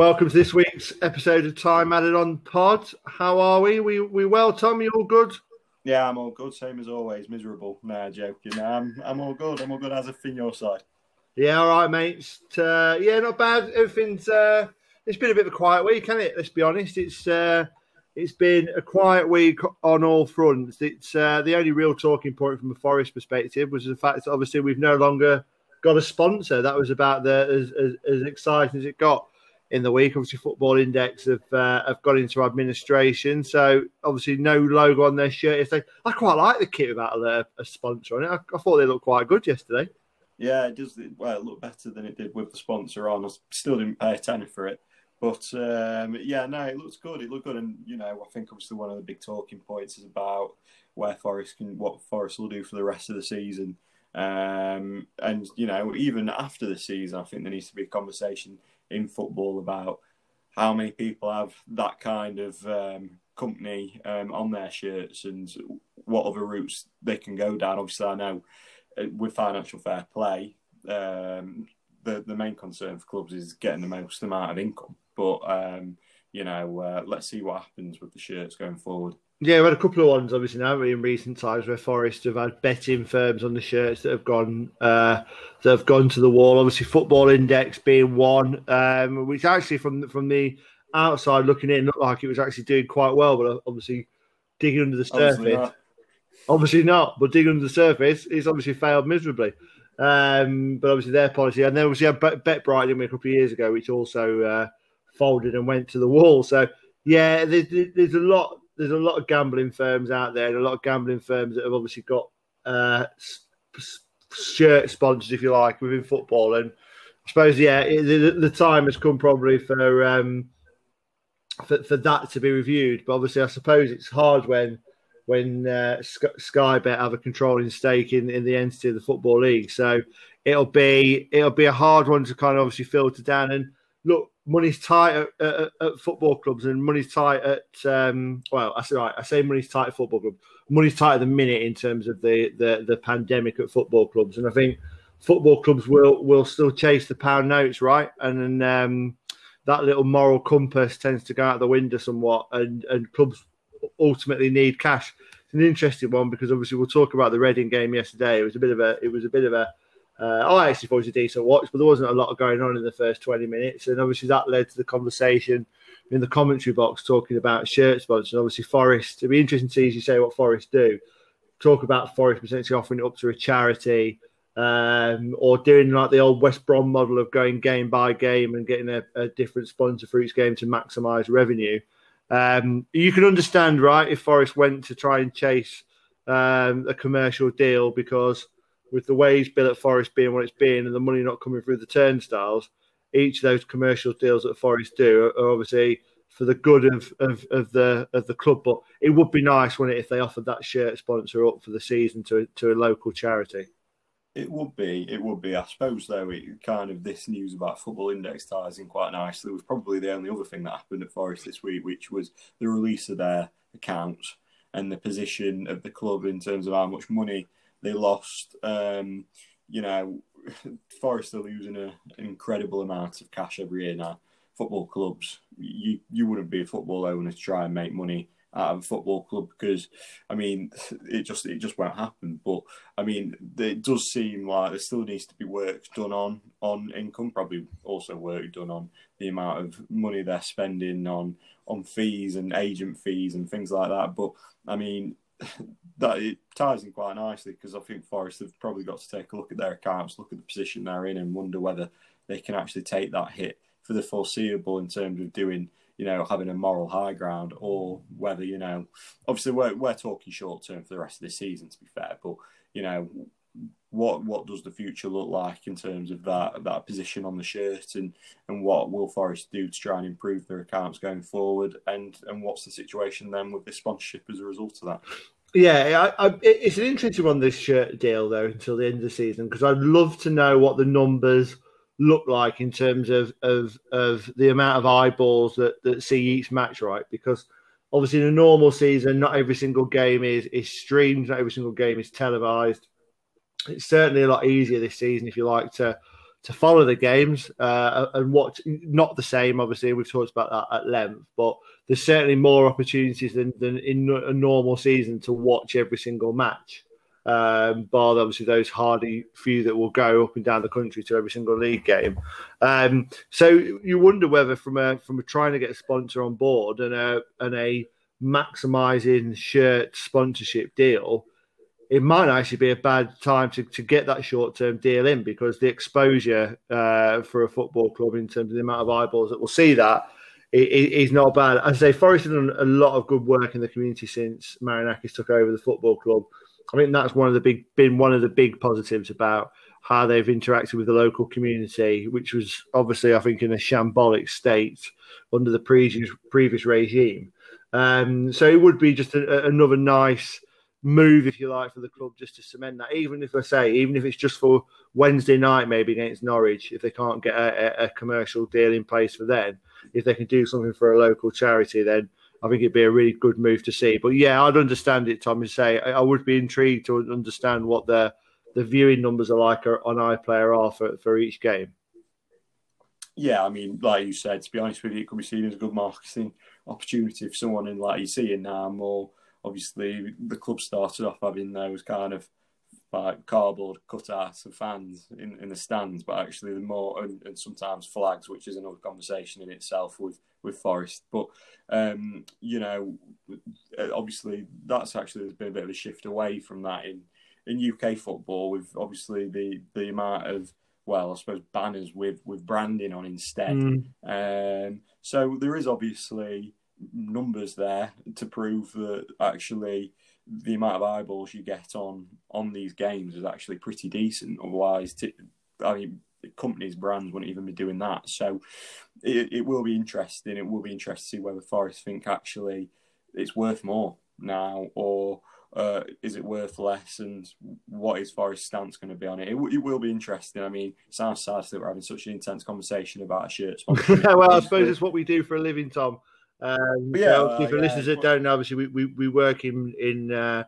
Welcome to this week's episode of Time Added On Pod. How are we? We we well, Tom? You all good? Yeah, I'm all good. Same as always. Miserable. Nah, joking. I'm I'm all good. I'm all good. As a thing your side? Yeah, all right, mates. Uh, yeah, not bad. Everything's. Uh, it's been a bit of a quiet week, hasn't it? Let's be honest. It's uh, it's been a quiet week on all fronts. It's uh, the only real talking point from a Forest perspective was the fact that obviously we've no longer got a sponsor. That was about the as, as, as exciting as it got in the week. Obviously, Football Index have uh, have got into administration, so obviously no logo on their shirt. If they, I quite like the kit without a, a sponsor on it. I, I, thought they looked quite good yesterday. Yeah, it does. Well, it looked better than it did with the sponsor on. I still didn't pay a tenner for it, but um, yeah, no, it looks good. It looked good, and you know, I think obviously one of the big talking points is about where Forest can, what Forest will do for the rest of the season. Um, and you know, even after the season, I think there needs to be a conversation in football about how many people have that kind of um, company um, on their shirts and what other routes they can go down. Obviously, I know uh, with financial fair play, um, the the main concern for clubs is getting the most amount of income. But um, you know, uh, let's see what happens with the shirts going forward. Yeah, we had a couple of ones obviously now in recent times where Forest have had betting firms on the shirts that have gone uh, that have gone to the wall. Obviously, Football Index being one, um, which actually from from the outside looking in looked like it was actually doing quite well, but obviously digging under the surface, obviously not, obviously not but digging under the surface, it's obviously failed miserably. Um, but obviously their policy, and then obviously had Bet Brighton a couple of years ago, which also uh, folded and went to the wall. So yeah, there's, there's a lot there's a lot of gambling firms out there, and a lot of gambling firms that have obviously got uh, shirt sponsors, if you like, within football. And I suppose, yeah, the, the, time has come probably for, um, for for that to be reviewed. But obviously, I suppose it's hard when when uh, Sky Bet have a controlling stake in, in the entity of the football league. So it'll be it'll be a hard one to kind of obviously filter down. And look, money's tight at, at, at, football clubs and money's tight at um, well I say right I say money's tight at football clubs. Money's tight at the minute in terms of the, the the pandemic at football clubs. And I think football clubs will will still chase the pound notes right. And then um, that little moral compass tends to go out the window somewhat and and clubs ultimately need cash. It's an interesting one because obviously we'll talk about the Reading game yesterday. It was a bit of a it was a bit of a uh, I actually thought it was a decent watch, but there wasn't a lot going on in the first 20 minutes. And obviously, that led to the conversation in the commentary box talking about shirt sponsors. And obviously, Forest, it'd be interesting to see as you say what Forest do. Talk about Forest potentially offering it up to a charity um, or doing like the old West Brom model of going game by game and getting a, a different sponsor for each game to maximise revenue. Um, you can understand, right, if Forest went to try and chase um, a commercial deal because – with the wage bill at Forest being what it's been and the money not coming through the turnstiles, each of those commercial deals that Forest do are, obviously for the good of, of, of, the of the club. But it would be nice, wouldn't it, if they offered that shirt sponsor up for the season to to a local charity. It would be, it would be. I suppose though, it kind of this news about football index ties in quite nicely. It was probably the only other thing that happened at Forest this week, which was the release of their accounts and the position of the club in terms of how much money they lost. Um, you know, Forest are losing a, an incredible amount of cash every year now. Football clubs, you you wouldn't be a football owner to try and make money out of a football club because, I mean, it just it just won't happen. But I mean, it does seem like there still needs to be work done on on income. Probably also work done on the amount of money they're spending on on fees and agent fees and things like that. But I mean, that it ties in quite nicely because I think Forest have probably got to take a look at their accounts, look at the position they're in, and wonder whether they can actually take that hit for the foreseeable in terms of doing, you know, having a moral high ground, or whether you know, obviously we're we're talking short term for the rest of the season to be fair, but you know, what what does the future look like in terms of that that position on the shirt and and what will Forest do to try and improve their accounts going forward? And and what's the situation then with the sponsorship as a result of that? Yeah I, I, it's an interesting one this shirt deal though until the end of the season because I'd love to know what the numbers look like in terms of of of the amount of eyeballs that that see each match right? Because obviously in a normal season not every single game is is streamed not every single game is televised it's certainly a lot easier this season, if you like, to to follow the games uh, and watch. Not the same, obviously. We've talked about that at length, but there's certainly more opportunities than, than in a normal season to watch every single match. Um, bar obviously those hardy few that will go up and down the country to every single league game. Um, so you wonder whether from a from a trying to get a sponsor on board and a and a maximizing shirt sponsorship deal, it might actually be a bad time to, to get that short term deal in because the exposure uh, for a football club in terms of the amount of eyeballs that will see that is not bad. As I say, Forest have done a lot of good work in the community since Marinakis took over the football club. I think that's one of the big been one of the big positives about how they've interacted with the local community, which was obviously I think in a shambolic state under the previous previous regime. Um, so it would be just a, another nice move, if you like, for the club just to cement that. Even if I say, even if it's just for Wednesday night, maybe against Norwich, if they can't get a, a, commercial deal in place for then, if they can do something for a local charity, then I think it'd be a really good move to see. But yeah, I'd understand it, Tom, and say I, I would be intrigued to understand what the the viewing numbers are like on iPlayer are for, for each game. Yeah, I mean, like you said, to be honest with you, it could be seen as a good marketing opportunity for someone in like you see in now more obviously the club started off having those kind of like cardboard cutouts of fans in, in the stands, but actually the more and, and, sometimes flags, which is another conversation in itself with with Forest. But um, you know, obviously that's actually there's been a bit of a shift away from that in in UK football with obviously the the amount of well, I suppose banners with with branding on instead. Mm. Um, so there is obviously numbers there to prove that actually the amount of eyeballs you get on on these games is actually pretty decent. Otherwise, t- I mean, companies, brands wouldn't even be doing that. So it, it will be interesting. It will be interesting to see whether Forest think actually it's worth more now or uh, is it worth less and what is Forest's stance going to be on it? It, it will be interesting. I mean, it sounds sad that we're having such an intense conversation about a shirt. well, I suppose it's what we do for a living, Tom. Um, yeah, so uh, for yeah, listeners that don't know, obviously we, we, we work in in uh,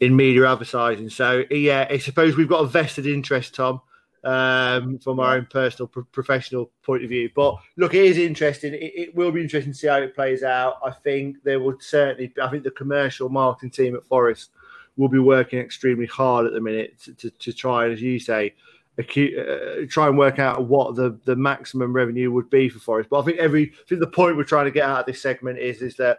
in media advertising. So yeah, I suppose we've got a vested interest, Tom, um, from our own personal pro- professional point of view. But look, it is interesting. It, it, will be interesting to see how it plays out. I think there will certainly. I think the commercial marketing team at Forest will be working extremely hard at the minute to, to, to try, as you say, uh, try and work out what the, the maximum revenue would be for Forest. But I think every I think the point we're trying to get out of this segment is is that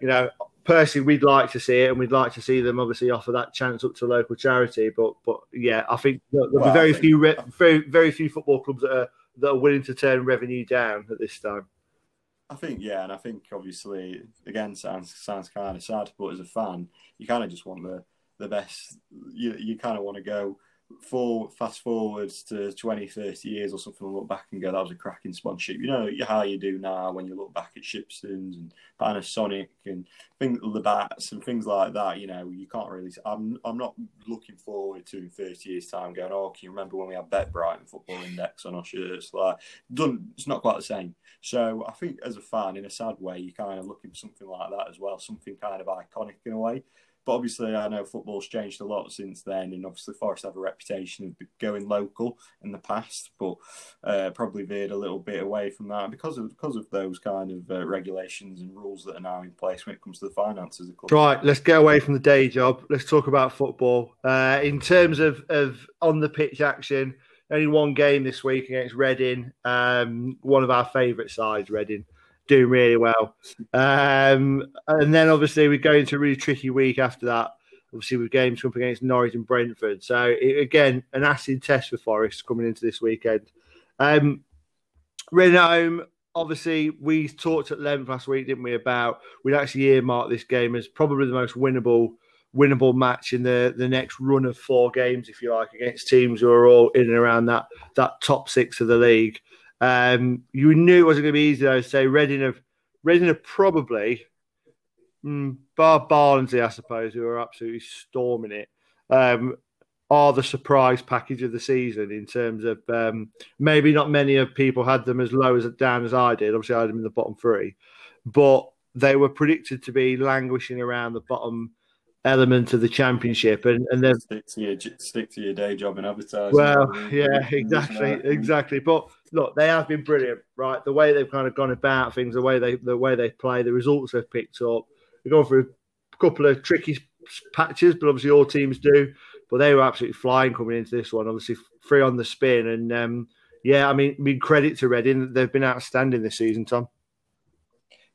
you know personally we'd like to see it and we'd like to see them obviously offer that chance up to local charity. But but yeah, I think there'll well, be very think... few re- very very few football clubs that are that are willing to turn revenue down at this time. I think yeah, and I think obviously again sounds sounds kind of sad, but as a fan, you kind of just want the the best. You you kind of want to go for fast forwards to 20, 30 years or something and look back and go, that was a cracking sponsorship. You know how you do now when you look back at Shipstons and Panasonic and things, the bats and things like that. You know, you can't really. I'm I'm not looking forward to in 30 years' time going, oh, can you remember when we had Bet Brighton Football Index on our shirts? Like, done. It's not quite the same. So I think as a fan, in a sad way, you're kind of looking for something like that as well, something kind of iconic in a way. But obviously, I know football's changed a lot since then, and obviously, Forest have a reputation of going local in the past, but uh, probably veered a little bit away from that because of because of those kind of uh, regulations and rules that are now in place when it comes to the finances of the club. Right, let's get away from the day job. Let's talk about football. Uh, in terms of of on the pitch action, only one game this week against Reading, um, one of our favourite sides, Reading doing really well. Um, and then obviously we go into a really tricky week after that. Obviously, with games up against Norwich and Brentford. So it, again, an acid test for Forest coming into this weekend. Um, home. Obviously, we talked at length last week, didn't we? About we'd actually earmarked this game as probably the most winnable winnable match in the the next run of four games, if you like, against teams who are all in and around that that top six of the league. Um, you knew it wasn't going to be easy, though. So Reading have, Reading have probably, mm, bar Barnsley, I suppose, who are absolutely storming it, um, are the surprise package of the season in terms of um, maybe not many of people had them as low as down as I did. Obviously, I had them in the bottom three, but they were predicted to be languishing around the bottom element of the championship, and and they've stick to your stick to your day job and advertising. Well, yeah, exactly, exactly. But look, they have been brilliant, right? The way they've kind of gone about things, the way they the way they play, the results they've picked up. They've gone through a couple of tricky patches, but obviously all teams do. But they were absolutely flying coming into this one. Obviously, free on the spin, and um, yeah, I mean, I mean, credit to Reading, they've been outstanding this season, Tom.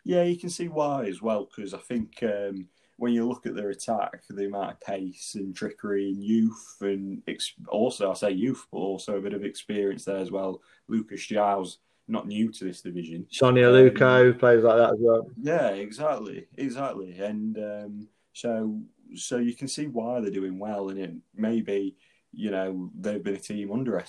Yeah, you can see why as well, because I think um, when you look at their attack, the amount of pace and trickery and youth, and ex- also I say youth, but also a bit of experience there as well. Lucas João, not new to this division. Sonny Aluko um, plays like that as well. Yeah, exactly, exactly, and um, so so you can see why they're doing well, and it maybe you know they've been a team under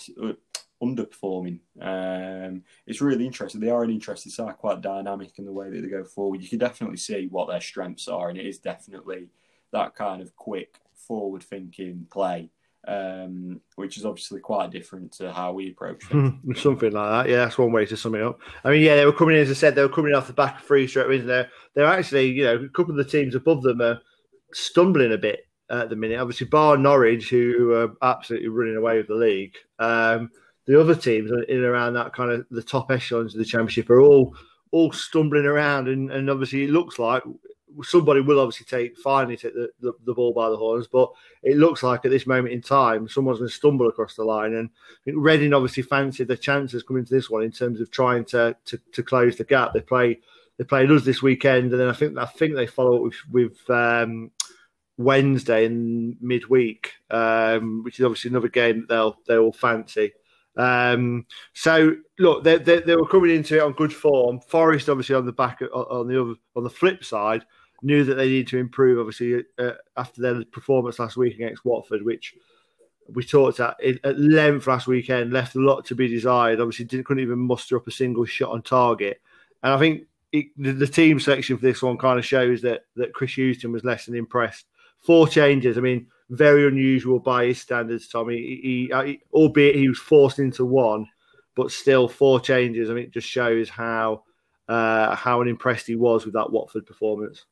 underperforming. Um, it's really interesting. They are an interesting side, quite dynamic in the way that they go forward. You can definitely see what their strengths are, and it is definitely that kind of quick, forward thinking play. Um, which is obviously quite different to how we approach it. Something like that, yeah. That's one way to sum it up. I mean, yeah, they were coming in, as I said, they were coming off the back of three straight wins. There, they're actually, you know, a couple of the teams above them are stumbling a bit at the minute. Obviously, bar Norwich, who are absolutely running away with the league. Um, the other teams in around that kind of the top echelons of the championship are all all stumbling around, and, and obviously it looks like somebody will obviously take finally take the, the, the, ball by the horns, but it looks like at this moment in time someone's going to stumble across the line. And I think Reading obviously fancied the chances coming to this one in terms of trying to, to, to close the gap. They play they played us this weekend, and then I think I think they follow up with, with um, Wednesday in midweek, um, which is obviously another game that they'll they will fancy. Um, so look, they, they, they, were coming into it on good form. Forest, obviously, on the back on the other on the flip side, knew that they needed to improve. Obviously, uh, after their performance last week against Watford, which we talked at at length last weekend, left a lot to be desired. Obviously, didn't couldn't even muster up a single shot on target. And I think the, team selection for this one kind of shows that that Chris Hughton was less than impressed. Four changes. I mean, very unusual by his standards, Tommy. He, he, he, albeit he was forced into one, but still four changes. I mean, it just shows how uh, how impressed he was with that Watford performance.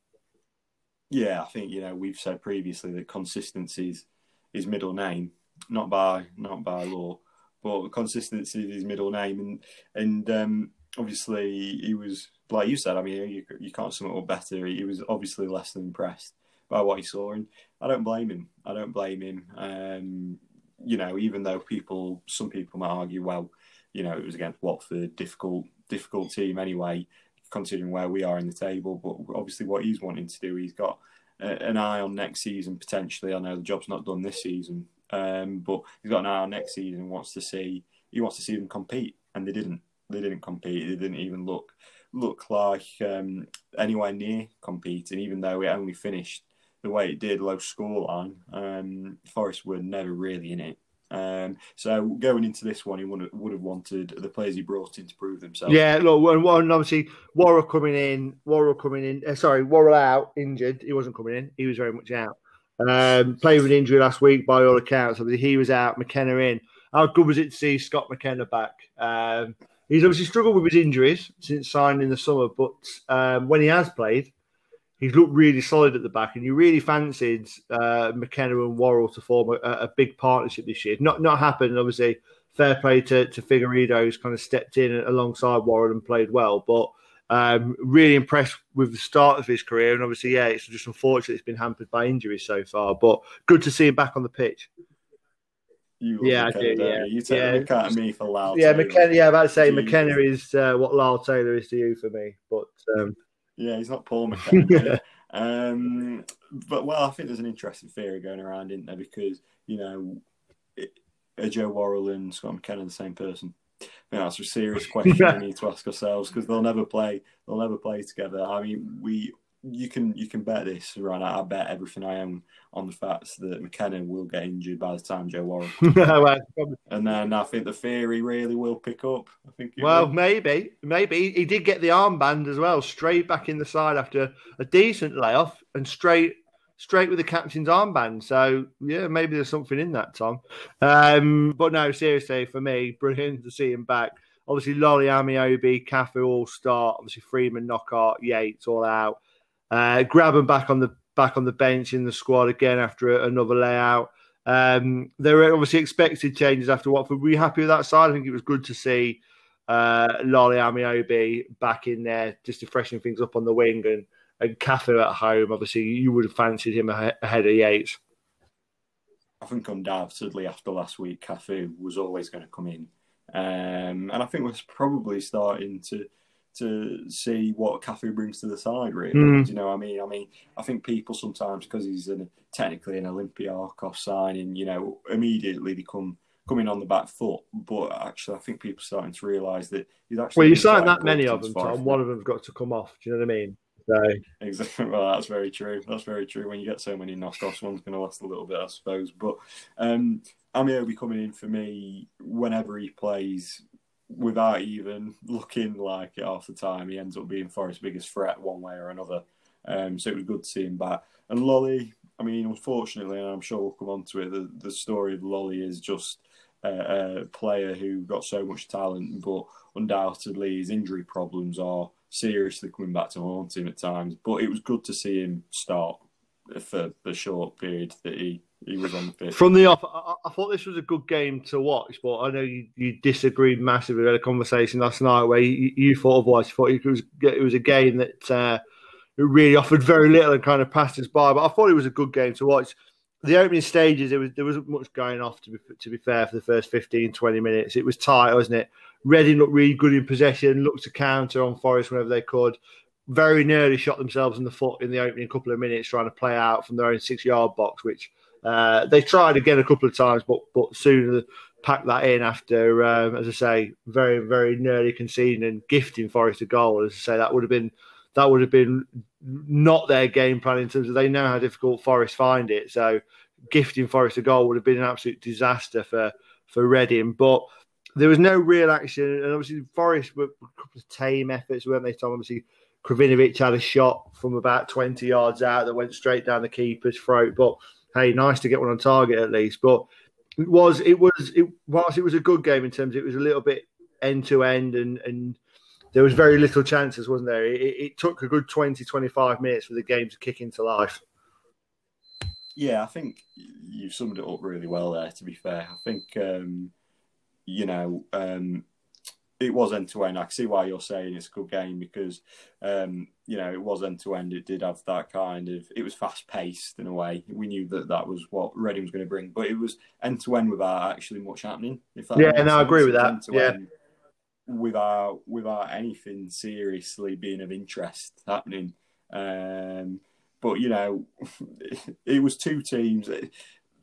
Yeah, I think you know we've said previously that consistency is his middle name, not by not by law, but consistency is his middle name, and and um, obviously he was like you said. I mean, you, you can't sum it up better. He was obviously less than impressed by what he saw, and I don't blame him. I don't blame him. Um, you know, even though people, some people might argue, well, you know, it was against Watford, difficult, difficult team anyway, considering where we are in the table. But obviously, what he's wanting to do, he's got an eye on next season potentially. I know the job's not done this season, um, but he's got an eye on next season wants to see he wants to see them compete, and they didn't. They didn't compete. They didn't even look look like um, anywhere near competing, even though it only finished the way it did, low scoreline. Um, Forest were never really in it. Um, so going into this one, he would have, would have wanted the players he brought in to prove themselves. Yeah, look, and obviously Worrall coming in, Worrall coming in. Uh, sorry, Worrall out, injured. He wasn't coming in. He was very much out. Um, played with injury last week, by all accounts. Obviously, he was out. McKenna in. How good was it to see Scott McKenna back? Um, he's obviously struggled with his injuries since signing in the summer, but um, when he has played, he's looked really solid at the back, and you really fancied uh, McKenna and Worrall to form a, a, big partnership this year. Not not happened, obviously. Fair play to, to Figueiredo, who's kind of stepped in alongside Worrall and played well, but um, really impressed with the start of his career. And obviously, yeah, it's just unfortunate it's been hampered by injuries so far, but good to see him back on the pitch. You yeah, I do. Yeah, you take yeah. McKenna me for Lyle. Yeah, McKenna. Yeah, about to say Jeez. McKenna is uh, what Lyle Taylor is to you for me, but. Um, yeah, he's not Paul McKenna. um, but well, I think there's an interesting theory going around, isn't there? Because you know, it, are Joe Worrall and Scott McKenna the same person? I think that's a serious question we need to ask ourselves because they'll never play. They'll never play together. I mean, we you can you can bet this, right? I bet everything I am on the fact that McKenna will get injured by the time Joe Worrall. and then I think the theory really will pick up. I think. Well, will. maybe, maybe he did get the armband as well, straight back in the side after a decent layoff, and straight straight with the captain's armband. So yeah, maybe there's something in that, Tom. Um, but no, seriously, for me, brilliant to see him back. Obviously, Lolley, Ameobi, Cafu all start. Obviously, Freeman, Knockaert, Yates all out. Uh, Grabban back on the back on the bench in the squad again after another layout. Um, there were obviously expected changes after Watford. Were you happy with that side? I think it was good to see uh, Lolley Ameobi back in there just to freshen things up on the wing and, and Cafu at home. Obviously, you would have fancied him ahead of Yates. I think undoubtedly after last week, Cafu was always going to come in. Um, and I think we're probably starting to to see what Cafu brings to the side. Really, mm. you know, what I mean, I mean, I think people sometimes because he's an, technically an Olympiacos signing, you know, immediately they come coming on the back foot. But actually, I think people are starting to realise that he's actually. Well, you signed that many of them, Tom. One of them's got to come off. Do you know what I mean? So. Exactly. Well, that's very true. That's very true. When you get so many knockoffs, one's going to last a little bit, I suppose. But um, be coming in for me whenever he plays without even looking like it half the time, he ends up being Forest's biggest threat one way or another. Um, so it was good to see him back. And Lolley, I mean, unfortunately, and I'm sure we'll come on to it, the, the story of Lolley is just a, a player who got so much talent, but undoubtedly his injury problems are seriously coming back to haunt him at times. But it was good to see him start for the short period that he he was on the pitch. From the off, I, I, thought this was a good game to watch, but I know you, you disagreed massively. We had a conversation last night where you, you thought otherwise. You thought it was it was a game that uh, really offered very little and kind of passed us by. But I thought it was a good game to watch. The opening stages, there was there wasn't much going off. To be to be fair, for the first 15, 20 minutes, it was tight, wasn't it? Reading looked really good in possession, looked to counter on Forest whenever they could. Very nearly shot themselves in the foot in the opening couple of minutes, trying to play out from their own six yard box, which uh, they tried again a couple of times, but but soon packed that in after, um, as I say, very very nearly conceding and gifting Forest a goal. As I say, that would have been that would have been not their game plan in terms of they know how difficult Forest find it. So gifting Forest a goal would have been an absolute disaster for for Reading. But there was no real action, and obviously Forest were a couple of tame efforts, weren't they? Tom, obviously. Krovinovic had a shot from about 20 yards out that went straight down the keeper's throat, but hey, nice to get one on target at least. But it was it was it whilst it was a good game in terms, it was a little bit end to end and and there was very little chances, wasn't there? It, it, took a good 20, 25 minutes for the game to kick into life. Yeah, I think you've summed it up really well there. To be fair, I think um, you know um, it was end to end. I can see why you're saying it's a good game because um, you know it was end to end. It did have that kind of. It was fast paced in a way. We knew that that was what Reading was going to bring, but it was end to end without actually much happening. If that yeah, no, I agree with that. Yeah. Without without anything seriously being of interest happening, um, but you know, it was two teams.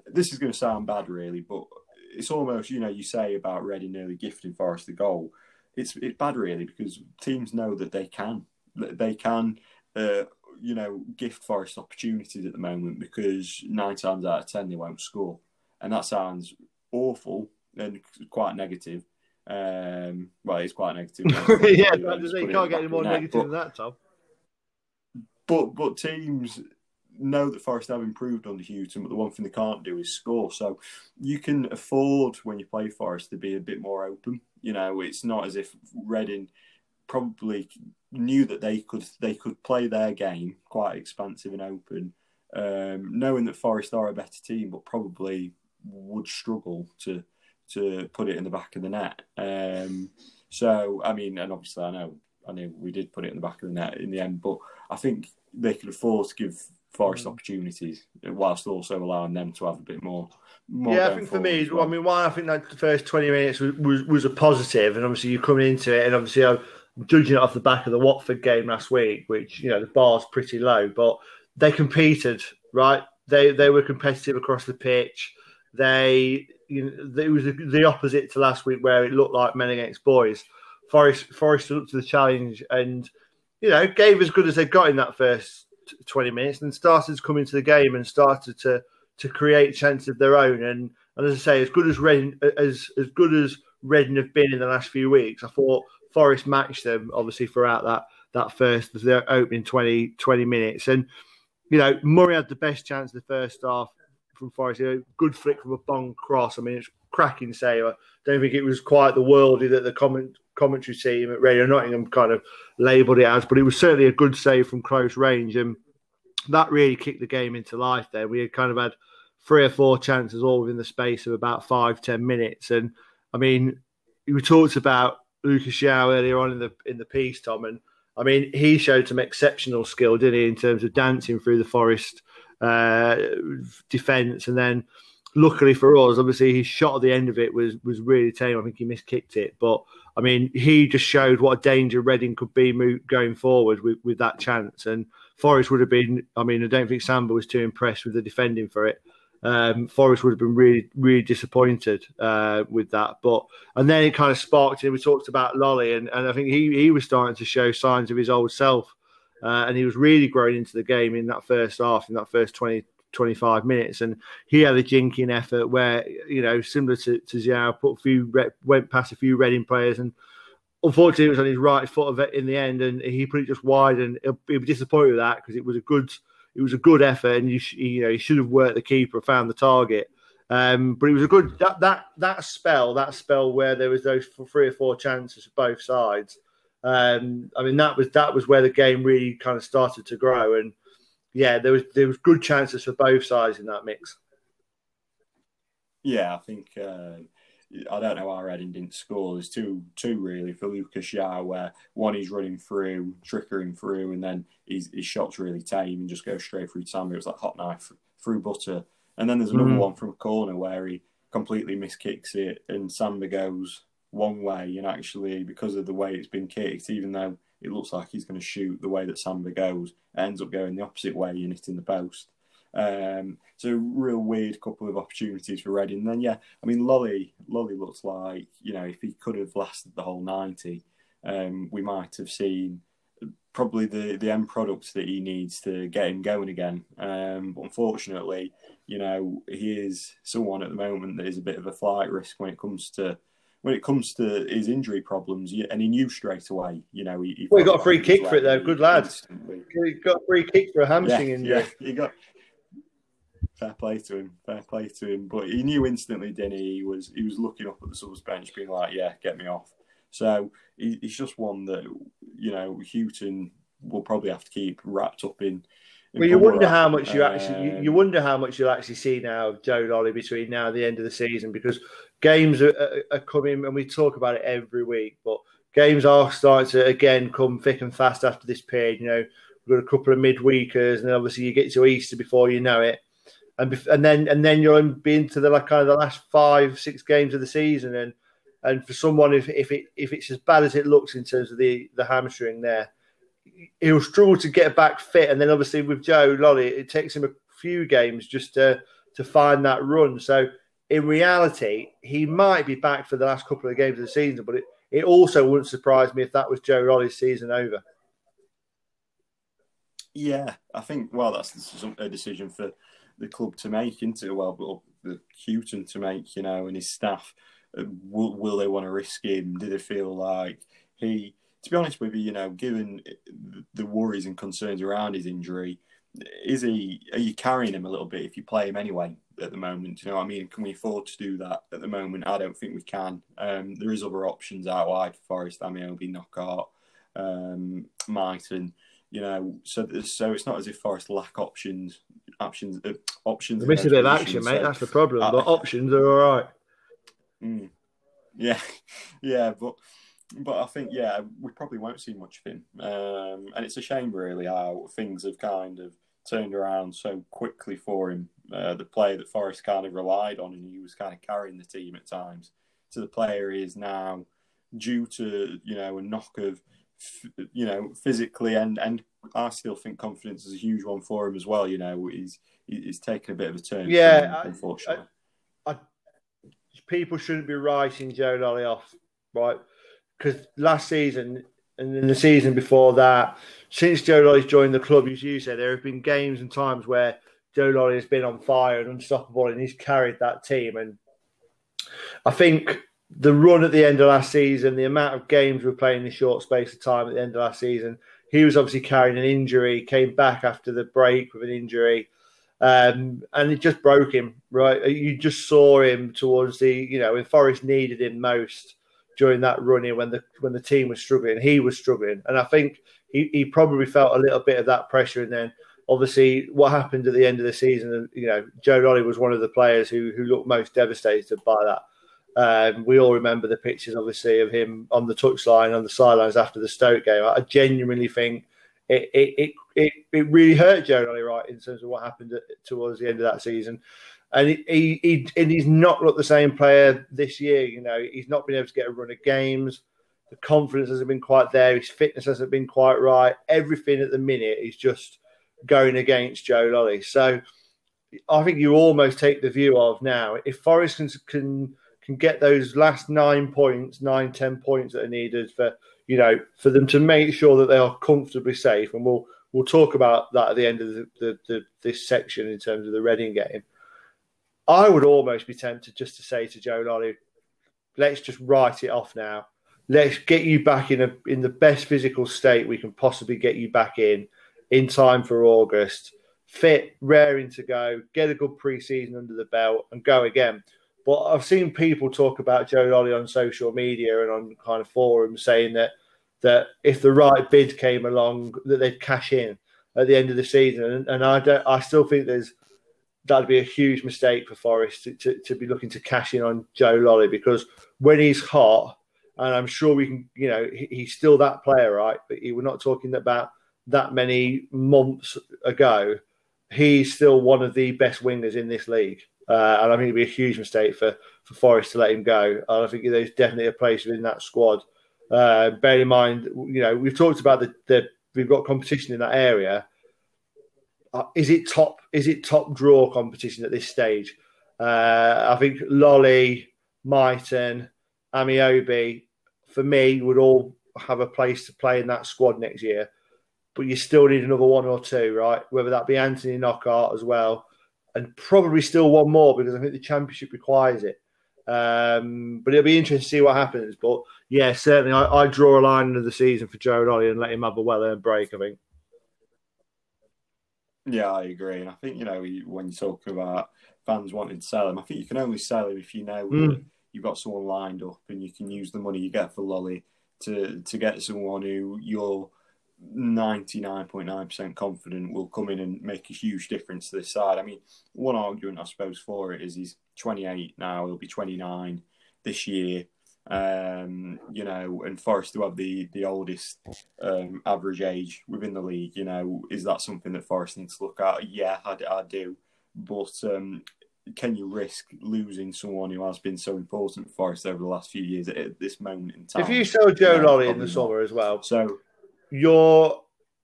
This is going to sound bad, really, but it's almost you know you say about Reading nearly gifting Forest the goal it's it's bad really because teams know that they can they can uh, you know gift Forest opportunities at the moment because nine times out of ten they won't score, and that sounds awful and quite negative. Um, well, it's quite negative. yeah, you can't get any more negative but, than that, Tom. But but teams know that Forest have improved under Hughton, but the one thing they can't do is score. So you can afford when you play Forest to be a bit more open. You know, it's not as if Reading probably knew that they could they could play their game quite expansive and open, um, knowing that Forest are a better team, but probably would struggle to to put it in the back of the net. Um, so I mean, and obviously I know I know we did put it in the back of the net in the end, but I think they could afford to give Forest mm. opportunities whilst also allowing them to have a bit more. more yeah, I think for me, well. I mean, why I think that the first twenty minutes was, was, was a positive, and obviously you're coming into it, and obviously I'm judging it off the back of the Watford game last week, which you know the bar's pretty low, but they competed, right? They they were competitive across the pitch. They you know, it was the opposite to last week where it looked like men against boys. Forest Forest stood up to the challenge and you know gave as good as they got in that first 20 minutes and started to come into the game and started to to create chances of their own. And, and as I say, as good as Reading, as as good as Reading have been in the last few weeks, I thought Forest matched them obviously throughout that that first their opening 20, 20 minutes. And you know, Murray had the best chance the first half from Forest. You know, good flick from a bong cross. I mean, it's cracking save. I don't think it was quite the worldie that the comment commentary team at Radio Nottingham kind of labelled it as, but it was certainly a good save from close range. And that really kicked the game into life. There, we had kind of had three or four chances all within the space of about five ten minutes, and I mean, we talked about Lucas João earlier on in the in the piece, Tom, and I mean, he showed some exceptional skill, didn't he, in terms of dancing through the Forest uh, defence, and then luckily for us, obviously his shot at the end of it was was really tame. I think he miskicked it, but I mean, he just showed what a danger Reading could be going forward with, with that chance. And Forest would have been. I mean, I don't think Samba was too impressed with the defending for it. Um, Forest would have been really, really disappointed uh, with that. But and then it kind of sparked. And we talked about Lolley, and, and I think he he was starting to show signs of his old self, uh, and he was really growing into the game in that first half, in that first 20, 25 minutes. And he had a jinking effort where you know, similar to, to João, put a few went past a few Reading players and. Unfortunately, it was on his right foot of it in the end, and he put it just wide. And he'll, be disappointed with that because it was a good it was a good effort, and you, you know he should have worked the keeper, found the target. Um, but it was a good that that that spell, that spell where there was those three or four chances for both sides. Um, I mean, that was that was where the game really kind of started to grow, and yeah, there was there was good chances for both sides in that mix. Yeah, I think uh, I don't know how Reading didn't score. There's two, two really for Lucas João, where one he's running through, trickering through, and then his, his shot's really tame and just goes straight through Samba. It was like hot knife through butter. And then there's another mm. one from a corner where he completely miskicks it, and Samba goes one way, and actually because of the way it's been kicked, even though it looks like he's going to shoot the way that Samba goes, ends up going the opposite way and hitting the post. Um, so a real weird couple of opportunities for Reading. And then yeah, I mean Lolley, Lolley looks like you know if he could have lasted the whole ninety, um, we might have seen probably the the end product that he needs to get him going again. Um, but unfortunately, you know he is someone at the moment that is a bit of a flight risk when it comes to when it comes to his injury problems, and he knew straight away. You know, he, he well, he got a free kick for it though. Good lad. He got a free kick for a hamstring yeah, injury. Yeah, he got fair play to him, fair play to him. But he knew instantly, didn't he? He was he was looking up at the subs bench, being like, "Yeah, get me off." So he, he's just one that you know Hughton will probably have to keep wrapped up in. in well, you wonder how much you actually you, you, um, wonder how much you'll actually see now of Joe Lolley between now and the end of the season because games are, are, coming and we talk about it every week, but games are starting to again come thick and fast after this period. You know, we've got a couple of midweekers, and obviously you get to Easter before you know it. And and then and then you'll be into the like kind of the last five six games of the season and and for someone if if it if it's as bad as it looks in terms of the the hamstring there he'll struggle to get back fit. And then obviously with Joe Lolley it takes him a few games just to to find that run. So in reality he might be back for the last couple of games of the season but it, it also wouldn't surprise me if that was Joe Lolley's season over yeah I think well that's a decision for the club to make into well, the Hughton to make, you know, and his staff. Uh, will, will they want to risk him? Do they feel like he? To be honest with you, you know, given the worries and concerns around his injury, is he? Are you carrying him a little bit if you play him anyway at the moment? You know what I mean? Can we afford to do that at the moment? I don't think we can. Um, there is other options out wide for Forest. Ameobi, Knockaert, um, Mighten you know, so so it's not as if Forest lack options. Options, uh, options. Miss a bit of action, mate. That's the problem. Uh, but options are all right. Mm, yeah, yeah, but but I think yeah, we probably won't see much of him, um, and it's a shame really how things have kind of turned around so quickly for him. Uh, the player that Forest kind of relied on, and he was kind of carrying the team at times, to the player he is now, due to you know a knock of you know, physically and and I still think confidence is a huge one for him as well. You know, he's he's taken a bit of a turn. Yeah, him, unfortunately. I, I, people shouldn't be writing Joe Lolley off, right? Because last season and then the season before that, since Joe Lolley's joined the club, as you said, there have been games and times where Joe Lolley has been on fire and unstoppable, and he's carried that team. And I think the run at the end of last season, the amount of games we're playing in a short space of time at the end of last season, he was obviously carrying an injury, came back after the break with an injury, um, and it just broke him. Right, you just saw him towards the, you know, when Forest needed him most during that running when the when the team was struggling, he was struggling, and I think he, he probably felt a little bit of that pressure, and then obviously, what happened at the end of the season, you know, Joe Lolley was one of the players who who looked most devastated by that. Um, we all remember the pictures, obviously, of him on the touchline, on the sidelines after the Stoke game. I genuinely think it it it, it, it really hurt Joe Lolley, right, in terms of what happened towards the end of that season. And he, he, and he's not looked the same player this year. You know, he's not been able to get a run of games. The confidence hasn't been quite there. His fitness hasn't been quite right. Everything at the minute is just going against Joe Lolley. So I think you almost take the view of now if Forest can, can can get those last nine points, nine ten points that are needed for you know for them to make sure that they are comfortably safe, and we'll we'll talk about that at the end of the, the, the this section in terms of the Reading game. I would almost be tempted just to say to Joe Lolley, let's just write it off now. Let's get you back in a in the best physical state we can possibly get you back in in time for August. Fit, raring to go, get a good preseason under the belt, and go again. But I've seen people talk about Joe Lolley on social media and on kind of forums saying that that if the right bid came along, that they'd cash in at the end of the season. And, and I don't, I still think there's that'd be a huge mistake for Forest to, to, to, be looking to cash in on Joe Lolley because when he's hot, and I'm sure we can, you know, he, he's still that player, right? But he, we're not talking about that many months ago. He's still one of the best wingers in this league. Uh, and I think it'd be a huge mistake for, for Forest to let him go. And I think there's definitely a place within that squad. Uh, bear in mind, you know, we've talked about the, the we've got competition in that area. Uh, is it top? Is it top draw competition at this stage? Uh, I think Lolley, Mighten, Ameobi, for me, would all have a place to play in that squad next year. But you still need another one or two, right? Whether that be Anthony Knockaert as well, and probably still one more because I think the championship requires it. Um, but it'll be interesting to see what happens. But yeah, certainly I, I draw a line into the season for Joe Lolley and let him have a well earned break. I think. Yeah, I agree, and I think you know when you talk about fans wanting to sell him, I think you can only sell him if you know mm. you've got someone lined up and you can use the money you get for Lolley to to get someone who you're 99.9% confident will come in and make a huge difference to this side. I mean, one argument, I suppose, for it is he's 28 now, he'll be 29 this year. Um, you know, and Forest to have the the oldest um, average age within the league, you know, is that something that Forest needs to look at? Yeah, I, I do. But um, can you risk losing someone who has been so important for Forest over the last few years at, this moment in time? If you sell Joe Lolley in the summer as well, so you're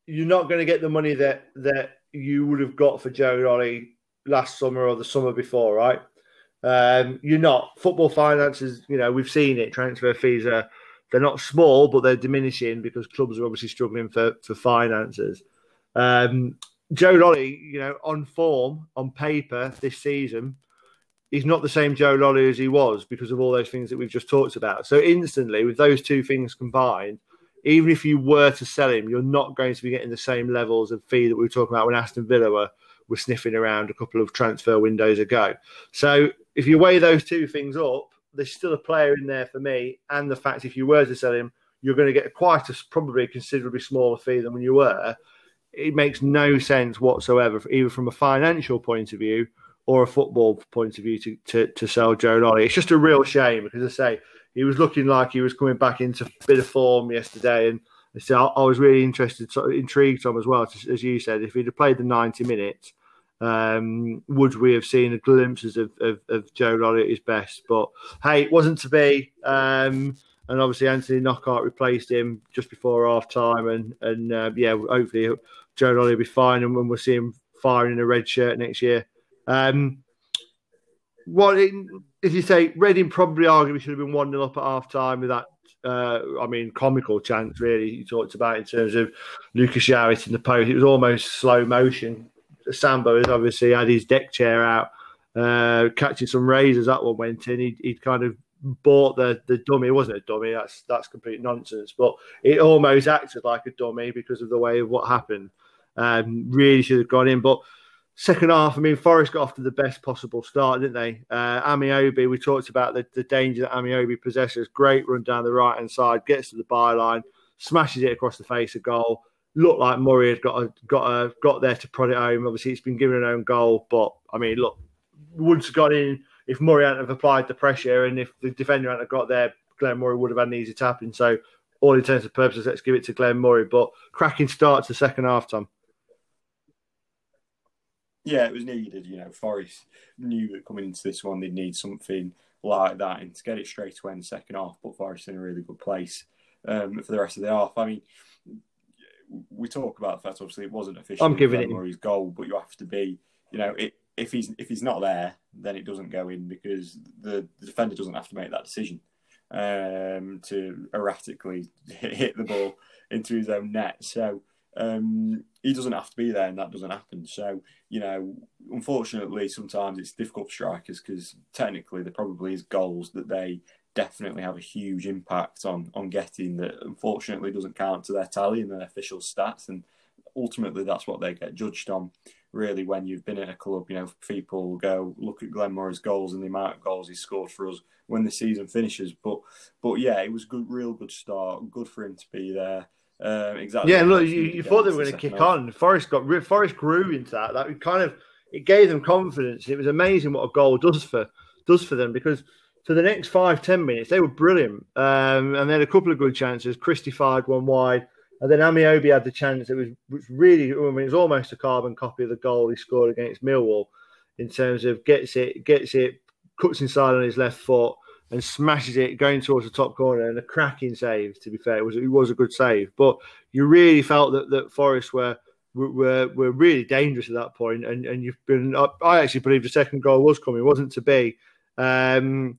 you're not going to get the money that that you would have got for Joe Lolley last summer or the summer before, right? Um, you're not. Football finances, you know, we've seen it. Transfer fees are they're not small, but they're diminishing because clubs are obviously struggling for for finances. Um, Joe Lolley, you know, on form, on paper this season, he's not the same Joe Lolley as he was because of all those things that we've just talked about. So instantly, with those two things combined, even if you were to sell him, you're not going to be getting the same levels of fee that we were talking about when Aston Villa were, were sniffing around a couple of transfer windows ago. So if you weigh those two things up, there's still a player in there for me. And the fact if you were to sell him, you're going to get quite a probably a considerably smaller fee than when you were. It makes no sense whatsoever, either from a financial point of view or a football point of view, to, to, to sell Joe Lolley. It's just a real shame because I say he was looking like he was coming back into a bit of form yesterday, and so I, was really interested, intrigued, Tom, as well. As you said, if he'd have played the ninety minutes, um, would we have seen glimpses of, of, of Joe Lolley at his best? But hey, it wasn't to be. Um, and obviously Anthony Knockaert replaced him just before half time, and and uh, yeah, hopefully Joe Lolley will be fine, and we'll see him firing in a red shirt next year. Um, what if you say Reading probably arguably should have been one 0 up at half time with that? Uh, I mean, comical chance really. You talked about in terms of Lucas João in the post. It was almost slow motion. Samba has obviously had his deck chair out, uh, catching some razors. That one went in. He he kind of bought the the dummy. It wasn't a dummy. That's that's complete nonsense. But it almost acted like a dummy because of the way of what happened. Um, really should have gone in, but Second half, I mean, Forest got off to the best possible start, didn't they? Uh, Ameobi, we talked about the, the danger that Ameobi possesses. Great run down the right hand side, gets to the byline, smashes it across the face of goal. Looked like Murray had got a, got a, got there to prod it home. Obviously, it's been given an own goal, but I mean, look, Woods got in if Murray hadn't have applied the pressure, and if the defender hadn't have got there, Glenn Murray would have had an easy tap tapping. So, all intents and purposes, let's give it to Glenn Murray. But cracking start to the second half, Tom. Yeah, it was needed. You know, Forest knew that coming into this one they'd need something like that, and to get it straight away in the second half put Forest in a really good place um, for the rest of the half. I mean, we talk about the fact obviously it wasn't official. I'm giving it Murray's goal, but you have to be, you know, it, if he's if he's not there, then it doesn't go in because the, the defender doesn't have to make that decision um, to erratically hit the ball into his own net. So um, he doesn't have to be there, and that doesn't happen. So you know, unfortunately, sometimes it's difficult for strikers because technically there probably is goals that they definitely have a huge impact on on getting that. Unfortunately, doesn't count to their tally in their official stats, and ultimately that's what they get judged on. Really, when you've been at a club, you know, people go look at Glenn Murray's goals and the amount of goals he scored for us when the season finishes. But, but yeah, it was good, real good start. Good for him to be there. Uh, exactly. Yeah, look, you, you thought they were going to kick half. on. Forest got Forest grew into that. That kind of it gave them confidence. It was amazing what a goal does for does for them because for the next five ten minutes they were brilliant. Um, and they had a couple of good chances. Christie fired one wide, and then Ameobi had the chance. It was, was really, I mean, it was almost a carbon copy of the goal he scored against Millwall in terms of gets it, gets it, cuts inside on his left foot and smashes it going towards the top corner and a cracking save. To be fair, it was it was a good save, but you really felt that that Forest were were were really dangerous at that point, and and you've been. I actually believe the second goal was coming, it wasn't to be, um,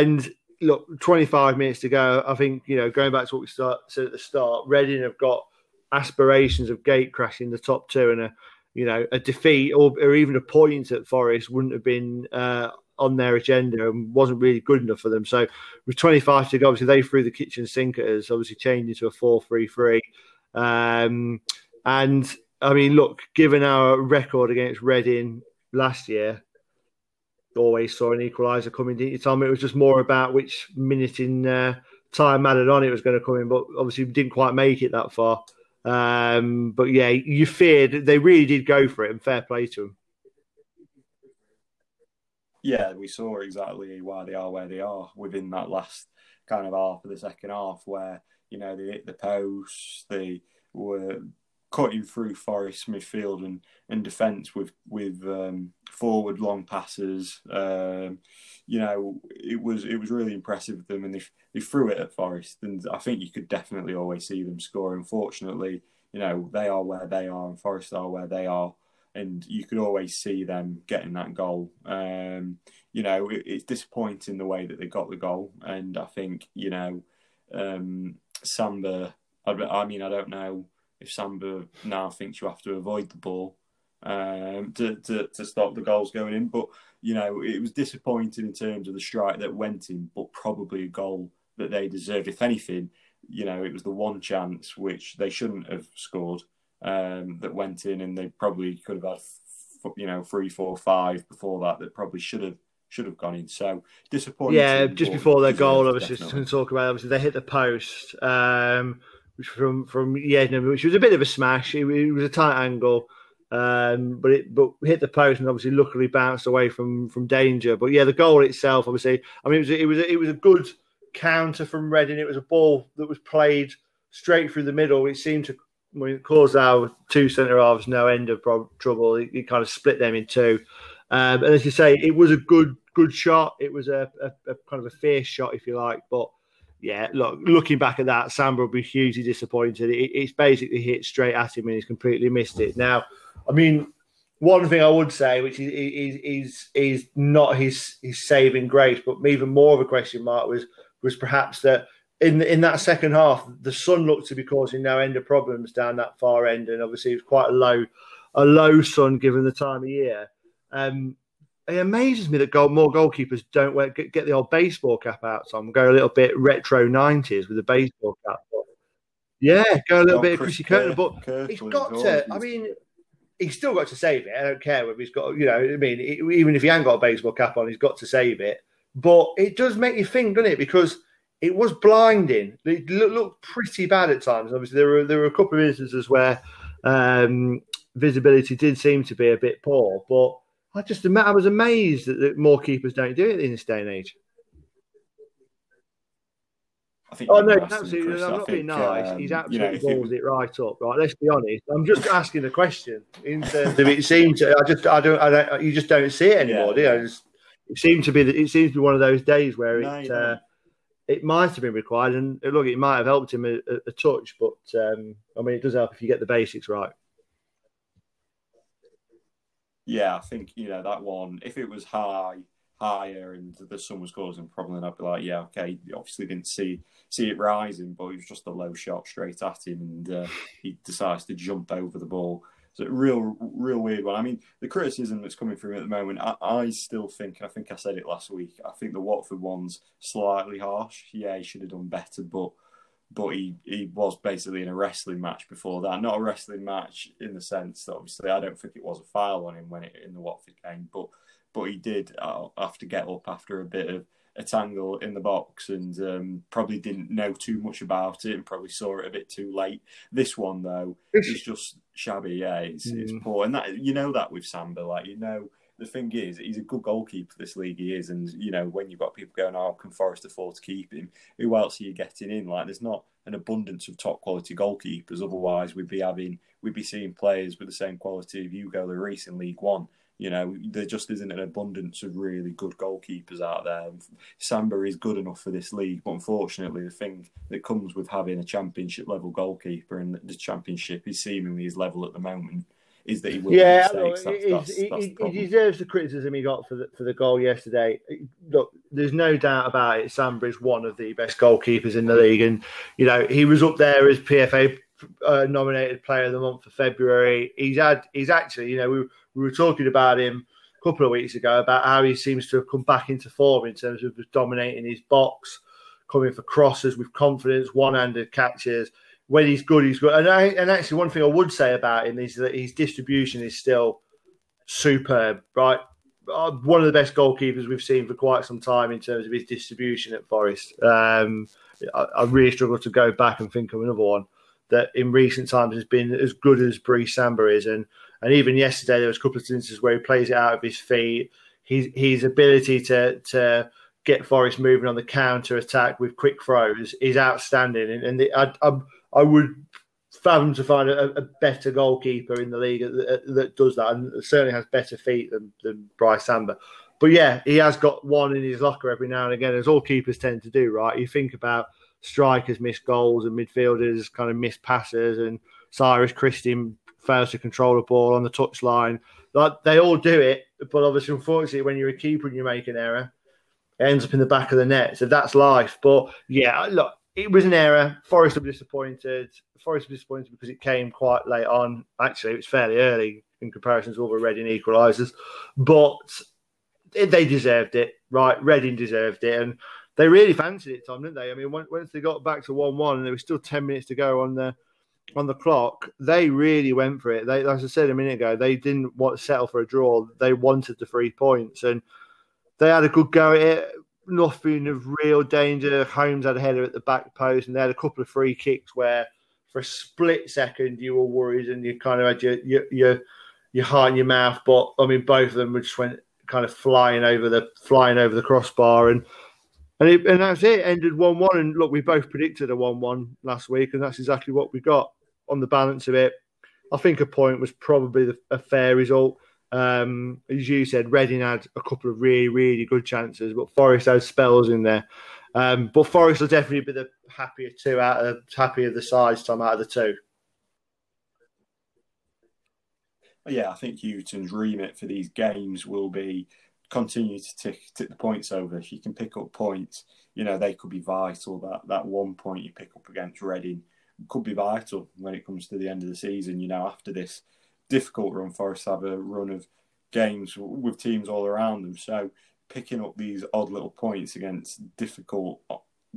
and. Look, 25 minutes to go. I think, you know, going back to what we start, said at the start, Reading have got aspirations of gate crashing the top two and a, you know, a defeat or, or even a point at Forest wouldn't have been uh, on their agenda and wasn't really good enough for them. So with 25 to go, obviously they threw the kitchen sink at us, obviously changed into a 4 3 3. Um, and I mean, look, given our record against Reading last year, always saw an equaliser coming. Didn't? It was just more about which minute in uh, time added on it was going to come in, but obviously we didn't quite make it that far. Um, but yeah, you feared they really did go for it, and fair play to them yeah, we saw exactly why they are where they are within that last kind of half of the second half, where you know they hit the post, they were cutting through Forest midfield and, and defence with with um, forward long passes. Um, you know, it was it was really impressive with them, and they they threw it at Forest, and I think you could definitely always see them score. Unfortunately, you know they are where they are, and Forest are where they are and you could always see them getting that goal. Um, you know, it, it's disappointing the way that they got the goal, and I think you know, um, Samba. I, I, mean, I don't know if Samba now thinks you have to avoid the ball um, to, to to stop the goals going in, but you know, it was disappointing in terms of the strike that went in, but probably a goal that they deserved. If anything, you know, it was the one chance which they shouldn't have scored um, that went in, and they probably could have had, you know, three, four, five before that that probably should have should have gone in. So disappointing. Yeah, just before their goal, obviously, to talk about. Obviously, they hit the post, um, from from Yiadom, which was a bit of a smash. It, it was a tight angle. Um, but it but hit the post and obviously luckily bounced away from from danger. But yeah, the goal itself, obviously, I mean, it was it was it was a good counter from Reading. It was a ball that was played straight through the middle. It seemed to we caused our two centre halves no end of trouble. It, it, kind of split them in two. Um, and as you say, it was a good good shot. It was a, a, a, kind of a fierce shot, if you like. But yeah, look, looking back at that, Samba will be hugely disappointed. It, it's basically hit straight at him and he's completely missed it. Now, I mean, one thing I would say, which is is is, is not his his saving grace, but even more of a question mark was was perhaps that in in that second half, the sun looked to be causing no end of problems down that far end, and obviously it was quite a low a low sun given the time of year. Um, it amazes me that goal, more goalkeepers don't wear, get, get, the old baseball cap out. So I'm going a little bit retro '90s with the baseball cap. But yeah, go a little bit of Chrissy Curtin, but he's got to. I mean, he's still got to save it. I don't care whether he's got, you know, I mean, even if he ain't got a baseball cap on, he's got to save it. But it does make you think, doesn't it? Because it was blinding. It looked pretty bad at times. Obviously, there were there were a couple of instances where um, visibility did seem to be a bit poor, but I just I was amazed that more keepers don't do it in this day and age. I think oh no, absolutely. I'm not being nice. Um, He's absolutely you know, balls it... it right up. Right, let's be honest. I'm just asking a question in terms of it seems. To, I just, I don't, I don't. You just don't see it anymore, yeah. do you? Just, it seems to be. that It seems to be one of those days where no, it. Uh, it might have been required, and look, it might have helped him a, a, a touch, but um, I mean, it does help if you get the basics right. Yeah, I think you know that one. If it was high, higher, and the sun was causing problem, then I'd be like, yeah, okay. obviously didn't see see it rising, but it was just a low shot straight at him, and uh, he decides to jump over the ball. So real, real weird one. I mean, the criticism that's coming from at the moment, I, I still think, I think I said it last week. I think the Watford one's slightly harsh. Yeah, he should have done better, but but he, he was basically in a wrestling match before that. Not a wrestling match in the sense that obviously I don't think it was a foul on him when it in the Watford game, but but he did uh, have to get up after a bit of a tangle in the box and um, probably didn't know too much about it and probably saw it a bit too late. This one though is just shabby. Yeah, it's, mm. it's poor, and that you know that with Samba, like you know the thing is, he's a good goalkeeper. This league he is, and you know when you've got people going, "Oh, can Forest afford to keep him?" Who else are you getting in? Like, there's not an abundance of top quality goalkeepers. Otherwise, we'd be having we'd be seeing players with the same quality of Hugo Lloris in League One. You know, there just isn't an abundance of really good goalkeepers out there. Samba is good enough for this league, but unfortunately, the thing that comes with having a championship level goalkeeper and the championship is seemingly his level at the moment is that he will yeah. That's, that's, he, that's he, deserves the criticism he got for the for the goal yesterday. Look, there's no doubt about it. Samba is one of the best goalkeepers in the league, and you know he was up there as PFA uh, nominated Player of the Month for February. He's had he's actually you know we we were talking about him a couple of weeks ago about how he seems to have come back into form in terms of dominating his box, coming for crosses with confidence, one-handed catches when he's good, he's good. And, I, and actually, one thing I would say about him is that his distribution is still superb, right? Uh, one of the best goalkeepers we've seen for quite some time in terms of his distribution at Forest. Um, I, I, really struggle to go back and think of another one that in recent times has been as good as Brice Samba is. And, and even yesterday, there was a couple of instances where he plays it out of his feet. His, his ability to, to get Forest moving on the counter attack with quick throws is outstanding. And, and the, I, I'm, I would fathom to find a, a better goalkeeper in the league that, that, does that and certainly has better feet than, than Brice Samba. But yeah, he has got one in his locker every now and again, as all keepers tend to do, right? You think about strikers miss goals and midfielders kind of miss passes, and Cyrus Christie fails to control the ball on the touchline. Like they all do it, but obviously, unfortunately, when you're a keeper and you make an error, it ends up in the back of the net. So that's life. But yeah, look, it was an error. Forest were disappointed. Forest were disappointed because it came quite late on. Actually, it was fairly early in comparison to other Reading equalisers, but they deserved it. Right, Reading deserved it, and they really fancied it, Tom, didn't they? I mean, once they got back to one-one, and there was still ten minutes to go on the on the clock, they really went for it. They, as I said a minute ago, they didn't want to settle for a draw. They wanted the three points, and they had a good go at it nothing of real danger. Holmes had a header at the back post, and they had a couple of free kicks where, for a split second, you were worried and you kind of had your your your, your heart in your mouth. But I mean, both of them just went kind of flying over the flying over the crossbar, and and it, and that's it. Ended one one, and look, we both predicted a one one last week, and that's exactly what we got on the balance of it. I think a point was probably the, a fair result. Um, as you said, Reading had a couple of really, really good chances, but Forest had spells in there. Um, but Forest will definitely be the happier two out of happier the sides, Tom, out of the two. Yeah, I think Hughton's remit for these games will be continue to tick, tick the points over. If you can pick up points, you know they could be vital. That that one point you pick up against Reading could be vital when it comes to the end of the season. You know, after this difficult run Forest have a run of games with teams all around them. So picking up these odd little points against difficult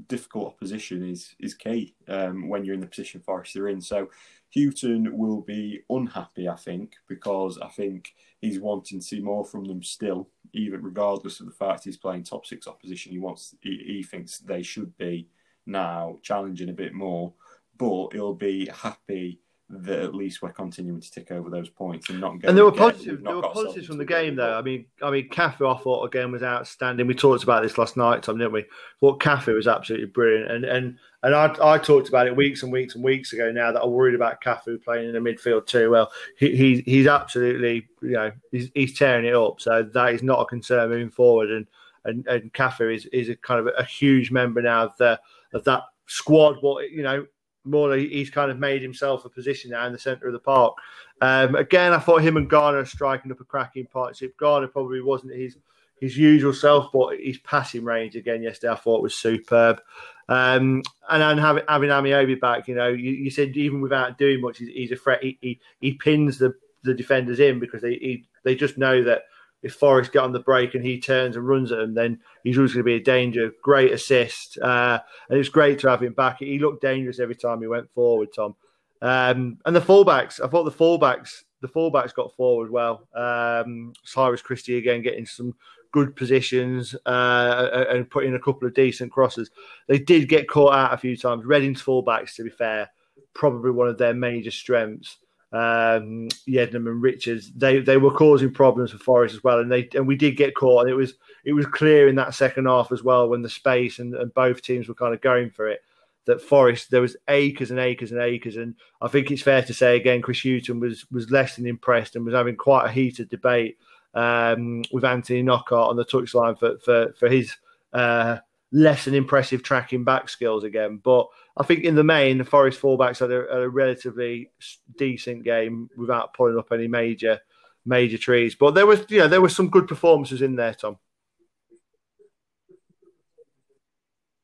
difficult opposition is is key um, when you're in the position Forest are in. So Hughton will be unhappy, I think, because I think he's wanting to see more from them still, even regardless of the fact he's playing top six opposition. He wants he, he thinks they should be now, challenging a bit more, but he'll be happy that at least we're continuing to tick over those points and not. And there were positive, there were positives from the game, though. I mean, I mean, Cafu, I thought again was outstanding. We talked about this last night, Tom, didn't we? Thought Cafu was absolutely brilliant, and and and I, I talked about it weeks and weeks and weeks ago. Now that I'm worried about Cafu playing in the midfield too. Well, he, he he's absolutely, you know, he's, he's tearing it up. So that is not a concern moving forward. And and and Cafu is is a kind of a huge member now of the of that squad. But you know, more he's kind of made himself a position now in the centre of the park. Um, again, I thought him and Garner striking up a cracking partnership. Garner probably wasn't his his usual self, but his passing range again yesterday I thought was superb. Um, and then having having Ameobi back, you know, you, you, said even without doing much, he's, he's a threat. He, he, he pins the the defenders in because they he, they just know that if Forest get on the break and he turns and runs at him, then he's always going to be a danger. Great assist, uh, and it's great to have him back. He looked dangerous every time he went forward, Tom. Um, and the fullbacks, I thought the fullbacks, the fullbacks got forward well. Um, Cyrus Christie again getting some good positions uh, and putting a couple of decent crosses. They did get caught out a few times. Reading's fullbacks, to be fair, probably one of their major strengths um, Yiadom and Richards, they they were causing problems for Forest as well, and they and we did get caught. And it was it was clear in that second half as well when the space and, and both teams were kind of going for it that Forest there was acres and acres and acres, and I think it's fair to say again Chris Hughton was was less than impressed and was having quite a heated debate um, with Anthony Knockaert on the touchline for for for his uh, less than impressive tracking back skills again, but I think in the main, the Forest fullbacks had a, had a relatively decent game without pulling up any major major trees. But there was, you know, there were some good performances in there, Tom.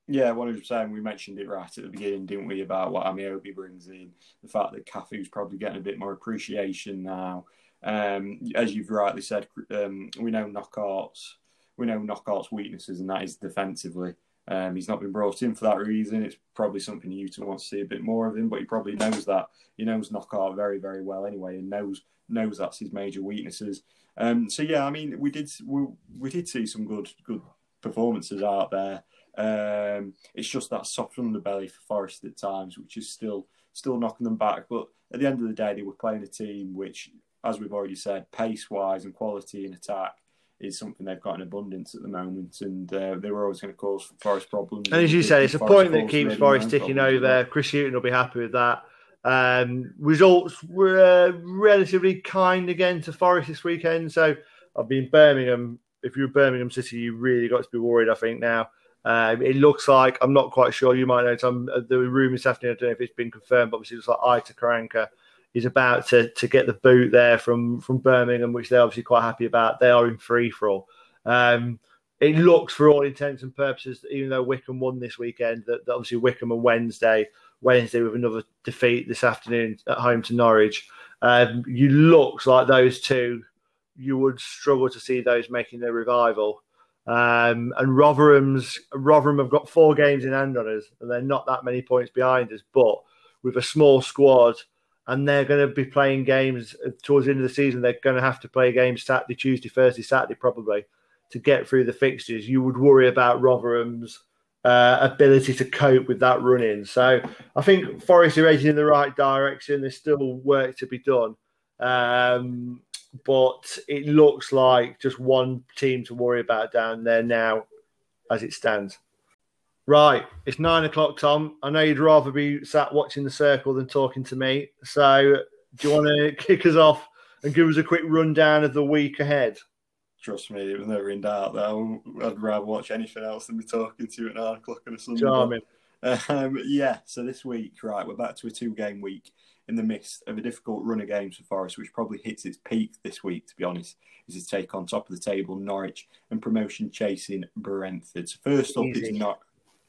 Yeah, one hundred percent. We mentioned it right at the beginning, didn't we, about what Ameobi brings in, the fact that Cafu's probably getting a bit more appreciation now. Um, as you've rightly said, um, we know Knockaert's we know Knockaert's weaknesses, and that is defensively. Um, he's not been brought in for that reason. It's probably something Hughton wants to see a bit more of him, but he probably knows that. He knows Knockaert very, very well anyway, and knows knows that's his major weaknesses. Um, so yeah, I mean, we did we, we did see some good good performances out there. Um, it's just that soft underbelly for Forest at times, which is still still knocking them back. But at the end of the day, they were playing a team which, as we've already said, pace wise and quality in attack is something they've got in abundance at the moment, and uh, they were always going to cause Forest problems. And as you said, it's a point that keeps Forest ticking over. Chris Hughton will be happy with that. Um, results were uh, relatively kind again to Forest this weekend. So I've been Birmingham. If you're Birmingham City, you really got to be worried. I think now. Um, it looks like I'm not quite sure. You might know some uh, the rumours this afternoon. I don't know if it's been confirmed. But obviously, it's like Aitor Karanka is about to to get the boot there from from Birmingham, which they're obviously quite happy about. They are in free for all. Um, it looks, for all intents and purposes, even though Wycombe won this weekend, that, that obviously Wycombe on Wednesday, Wednesday with another defeat this afternoon at home to Norwich. Um, you looks like those two, you would struggle to see those making their revival. Um, and Rotherham's Rotherham have got four games in hand on us, and they're not that many points behind us. But with a small squad, and they're going to be playing games towards the end of the season. They're going to have to play games Saturday, Tuesday, Thursday, Saturday, probably to get through the fixtures. You would worry about Rotherham's uh, ability to cope with that run in. So I think Forest are heading in the right direction. There's still work to be done. Um, but it looks like just one team to worry about down there now as it stands. Right, it's nine o'clock, Tom. I know you'd rather be sat watching the circle than talking to me. So, do you want to kick us off and give us a quick rundown of the week ahead? Trust me, it was never in doubt though, I'd rather watch anything else than be talking to you at nine o'clock on a Sunday. Charming. Um, yeah, so this week, right, we're back to a two-game week in the midst of a difficult run of games for Forest, which probably hits its peak this week, to be honest, is to take on top of the table Norwich and promotion chasing Brentford. So first up, Easy. it's not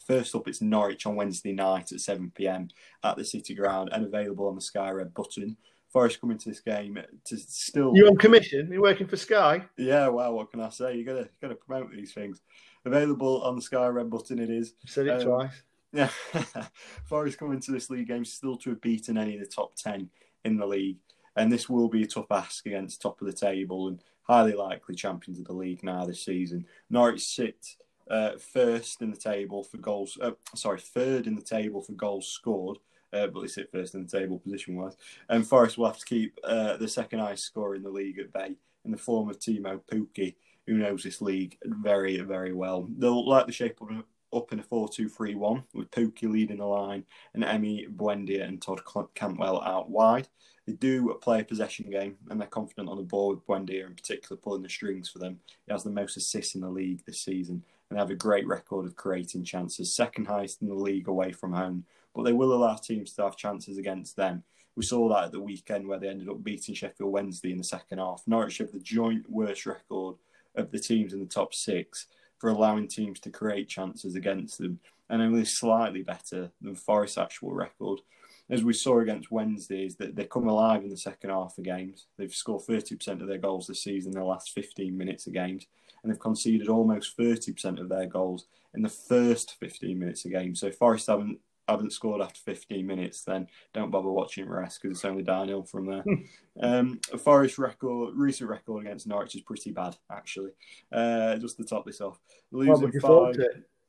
First up, it's Norwich on Wednesday night at 7 pm at the City Ground and available on the Sky Red button. Forest coming to this game to still. You on commission? You're working for Sky? Yeah. Well, what can I say? You gotta gotta promote these things. Available on the Sky Red button. It is. said it um, twice. Yeah. Forest coming to this league game still to have beaten any of the top ten in the league, and this will be a tough ask against top of the table and highly likely champions of the league now this season. Norwich sit uh, first in the table for goals. Uh, sorry, third in the table for goals scored. Uh, but they sit first in the table position wise. And Forest will have to keep uh, the second highest scorer in the league at bay in the form of Teemu Pukki, who knows this league very, very well. They'll like the shape of up in a 4 2 3 1 with Pukki leading the line and Emi, Buendia and Todd Cantwell out wide. They do play a possession game and they're confident on the ball with Buendia in particular pulling the strings for them. He has the most assists in the league this season and they have a great record of creating chances, second highest in the league away from home. But they will allow teams to have chances against them. We saw that at the weekend where they ended up beating Sheffield Wednesday in the second half. Norwich have the joint worst record of the teams in the top six for allowing teams to create chances against them, and only slightly better than Forest's actual record. As we saw against Wednesday, is that they come alive in the second half of games. They've scored 30% of their goals this season in the last 15 minutes of games, and they've conceded almost 30% of their goals in the first 15 minutes of games. So Forest haven't haven't scored after 15 minutes, then don't bother watching rest because it's only downhill from there. Hmm. um, Forest record, recent record against Norwich is pretty bad, actually. Uh, just to top this off, losing five,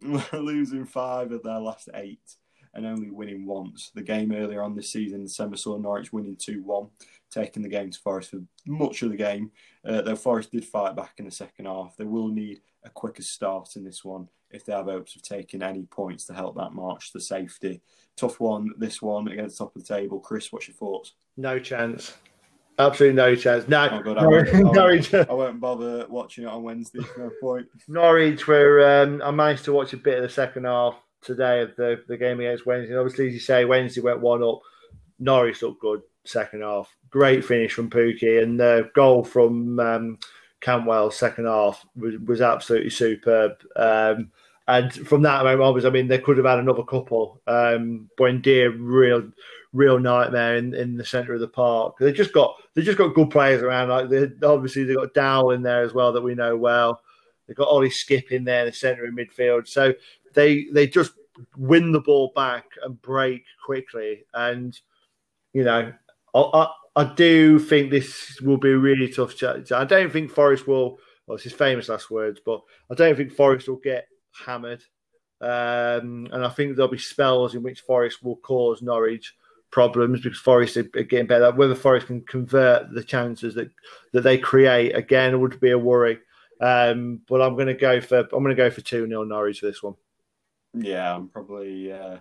losing five of their last eight and only winning once. The game earlier on this season, December saw Norwich winning 2 1, taking the game to Forest for much of the game. Uh, though Forest did fight back in the second half, they will need a quicker start in this one if they have hopes of taking any points to help that march to safety. Tough one, this one against top of the table. Chris, what's your thoughts? No chance. Absolutely no chance. No, oh God, I, won't, I, Norwich. I won't bother watching it on Wednesday. No point. Norwich, where um, I managed to watch a bit of the second half today of the, the game against Wednesday. obviously, as you say, Wednesday went one up. Norwich looked good second half. Great finish from Pukki and the goal from um, second half was, was absolutely superb. Um, and from that moment obviously, I mean, they could have had another couple. Um, Buendia, real, real nightmare in, in the centre of the park. They just got they just got good players around. Like they, obviously they got Dow in there as well that we know well. They've got Ollie Skipp in there in the centre of midfield. So they they just win the ball back and break quickly. And you know, I, I, I do think this will be a really tough challenge. I don't think Forest will. Well, it's his famous last words, but I don't think Forest will get hammered. Um, and I think there'll be spells in which Forest will cause Norwich problems because Forest are getting better. Whether Forest can convert the chances that, that they create again would be a worry. Um, but I'm going to go for I'm going to go for two 0 Norwich for this one. Yeah, I'm probably uh,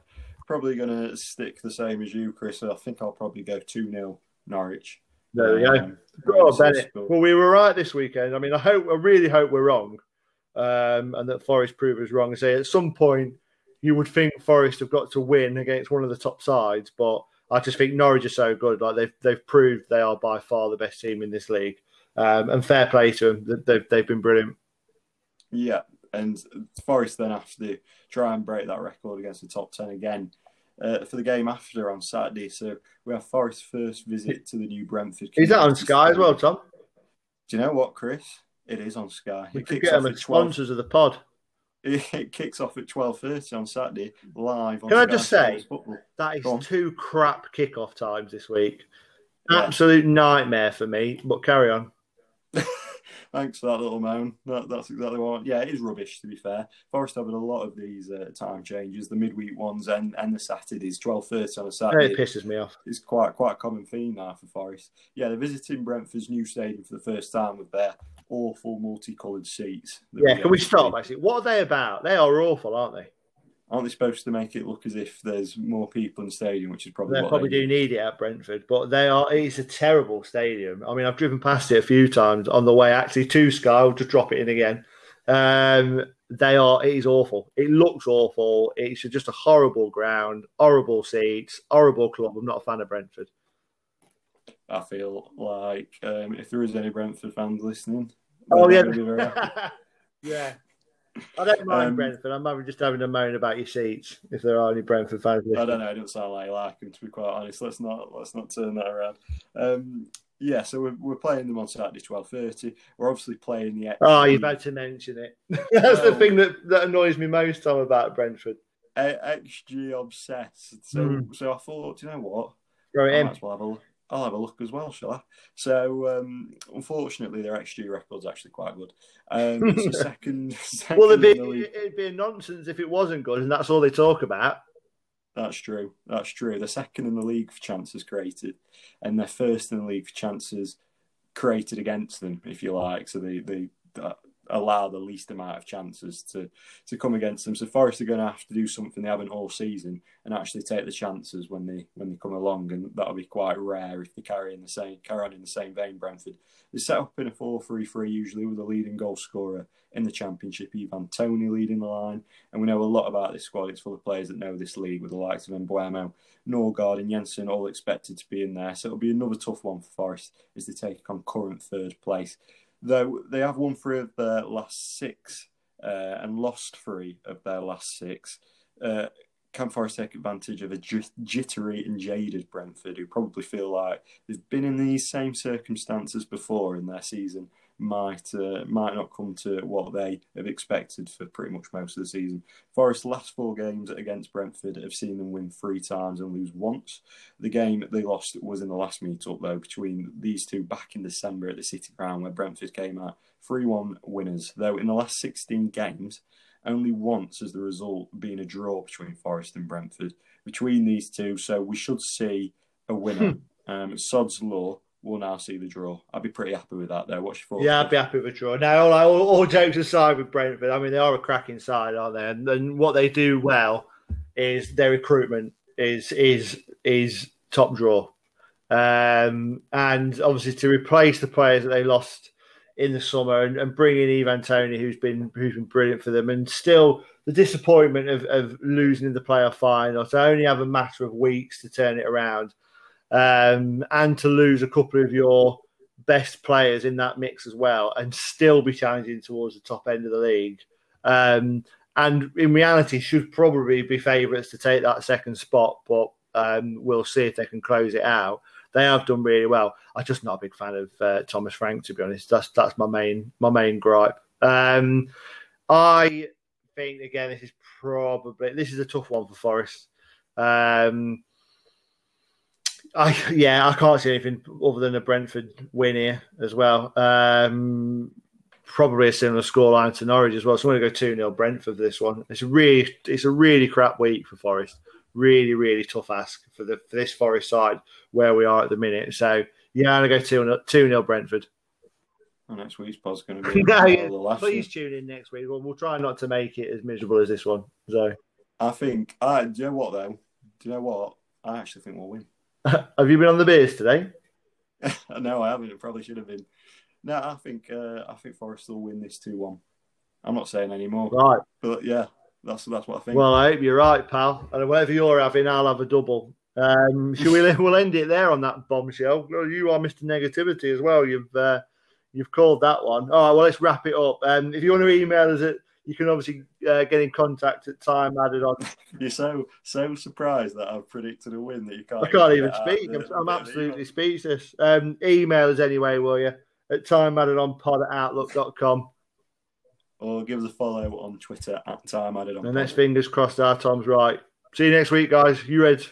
probably going to stick the same as you, Chris. I think I'll probably go two 0 Norwich. There we go. Um, oh, Bennett. Well, we were right this weekend. I mean, I hope, I really hope we're wrong um, and that Forest prove us wrong. And say at some point you would think Forest have got to win against one of the top sides, but I just think Norwich are so good. Like they've they've proved they are by far the best team in this league, um, and fair play to them. They've they've been brilliant. Yeah, and Forest then have to try and break that record against the top ten again. Uh, for the game after on Saturday. So we have Forest's first visit to the new Brentford. Is that on Sky as well, Tom? Do you know what, Chris? It is on Sky. We it could get them as sponsors of the pod. It kicks off at twelve thirty on Saturday, live. Can Sky I just say that is two crap kickoff times this week? Yeah. Absolute nightmare for me. But carry on. Thanks for that little moan. That, that's exactly what. Yeah, it is rubbish. To be fair, Forest having a lot of these uh, time changes, the midweek ones and, and the Saturdays, twelve thirty on a Saturday. It pisses me off. It's quite quite a common theme now for Forest. Yeah, they're visiting Brentford's new stadium for the first time with their awful multicoloured seats. Yeah, can we stop? Actually, what are they about? They are awful, aren't they? Aren't they supposed to make it look as if there's more people in the stadium, which is probably they probably they do need it at Brentford, but they are. It's a terrible stadium. I mean, I've driven past it a few times on the way actually to Sky. I'll just drop it in again. Um, they are. It is awful. It looks awful. It's just a horrible ground, horrible seats, horrible club. I'm not a fan of Brentford. I feel like um, if there is any Brentford fans listening, oh yeah, yeah. I don't mind um, Brentford. I'm just having a moan about your seats. If there are any Brentford fans, listening. I don't know. I don't sound like them. To be quite honest, let's not let's not turn that around. Um, yeah, so we're, we're playing them on Saturday, twelve thirty. We're obviously playing the. XG. Oh, you've had to mention it. That's well, the thing that, that annoys me most, Tom, about Brentford. XG obsessed. So, mm. so I thought, you know what? Throw it I in. Might as well have a, I'll have a look as well, shall I? So, um, unfortunately, their XG record's actually quite good. Um, so second, second well, it'd be, it'd be nonsense if it wasn't good, and that's all they talk about. That's true. That's true. They're second in the league for chances created, and they're first in the league for chances created against them, if you like. So they they allow the least amount of chances to to come against them. So Forest are going to have to do something they haven't all season and actually take the chances when they when they come along, and that'll be quite rare if they carry in the same carry on in the same vein. Brentford they set up in a 4-3-3 usually with a leading goal scorer in the Championship, Ivan Toney leading the line, and we know a lot about this squad. It's full of players that know this league with the likes of Mbeumo, Nørgaard, and Jensen all expected to be in there. So it'll be another tough one for Forest as they take on current third place though they have won three of their last six uh, and lost three of their last six. Uh, can Forest take advantage of a jittery and jaded Brentford who probably feel like they've been in these same circumstances before in their season might uh, might not come to what they have expected for pretty much most of the season. Forest's last four games against Brentford have seen them win three times and lose once. The game they lost was in the last meet-up though between these two back in December at the City Ground where Brentford came out 3-1 winners. Though in the last 16 games, only once has the result been a draw between Forest and Brentford between these two. So we should see a winner. um, Sod's law we'll now see the draw. I'd be pretty happy with that, though. What's your thoughts? Yeah, I'd be happy with a draw. Now, all, all, all, jokes aside with Brentford, I mean, they are a cracking side, aren't they? And, and, what they do well is their recruitment is is is top draw. Um, and obviously, to replace the players that they lost in the summer and, and bring in Ivan Toney, who's been who's been brilliant for them, and still the disappointment of, of losing in the playoff final to only have a matter of weeks to turn it around um, and to lose a couple of your best players in that mix as well, and still be challenging towards the top end of the league. Um, and in reality, should probably be favourites to take that second spot, but um, we'll see if they can close it out. They have done really well. I'm just not a big fan of uh, Thomas Frank, to be honest. That's that's my main my main gripe. Um, I think again, this is probably this is a tough one for Forest. Um, I yeah, I can't see anything other than a Brentford win here as well. Um, probably a similar scoreline to Norwich as well. So I'm going to go two 0 Brentford for this one. It's a really it's a really crap week for Forest. Really really tough ask for the for this Forest side where we are at the minute. So yeah, I'm going to go two two 0 Brentford. Well, next week's pod's going to be no, yeah, please tune in next week. We'll, we'll try not to make it as miserable as this one. So I think. Uh, do you know what though? Do you know what? I actually think we'll win. have you been on the beers today? no, I haven't. It probably should have been. No, I think uh, I think Forest will win this two one. I'm not saying any more. Right, but yeah, that's that's what I think. Well, I hope you're right, pal. And whatever you're having, I'll have a double. Um, shall we? we'll end it there on that bombshell. You are Mr. Negativity as well. You've uh, you've called that one. All right. Well, let's wrap it up. Um, if you want to email us at you can obviously uh, get in contact at time added on. You're so so surprised that I've predicted a win that you can't. I can't even speak. I'm, I'm absolutely speechless. Um, email us anyway, will you? At time added on pod at outlook.com. Or give us a follow on Twitter at time added on. And next fingers crossed our Tom's right. See you next week, guys. You ready?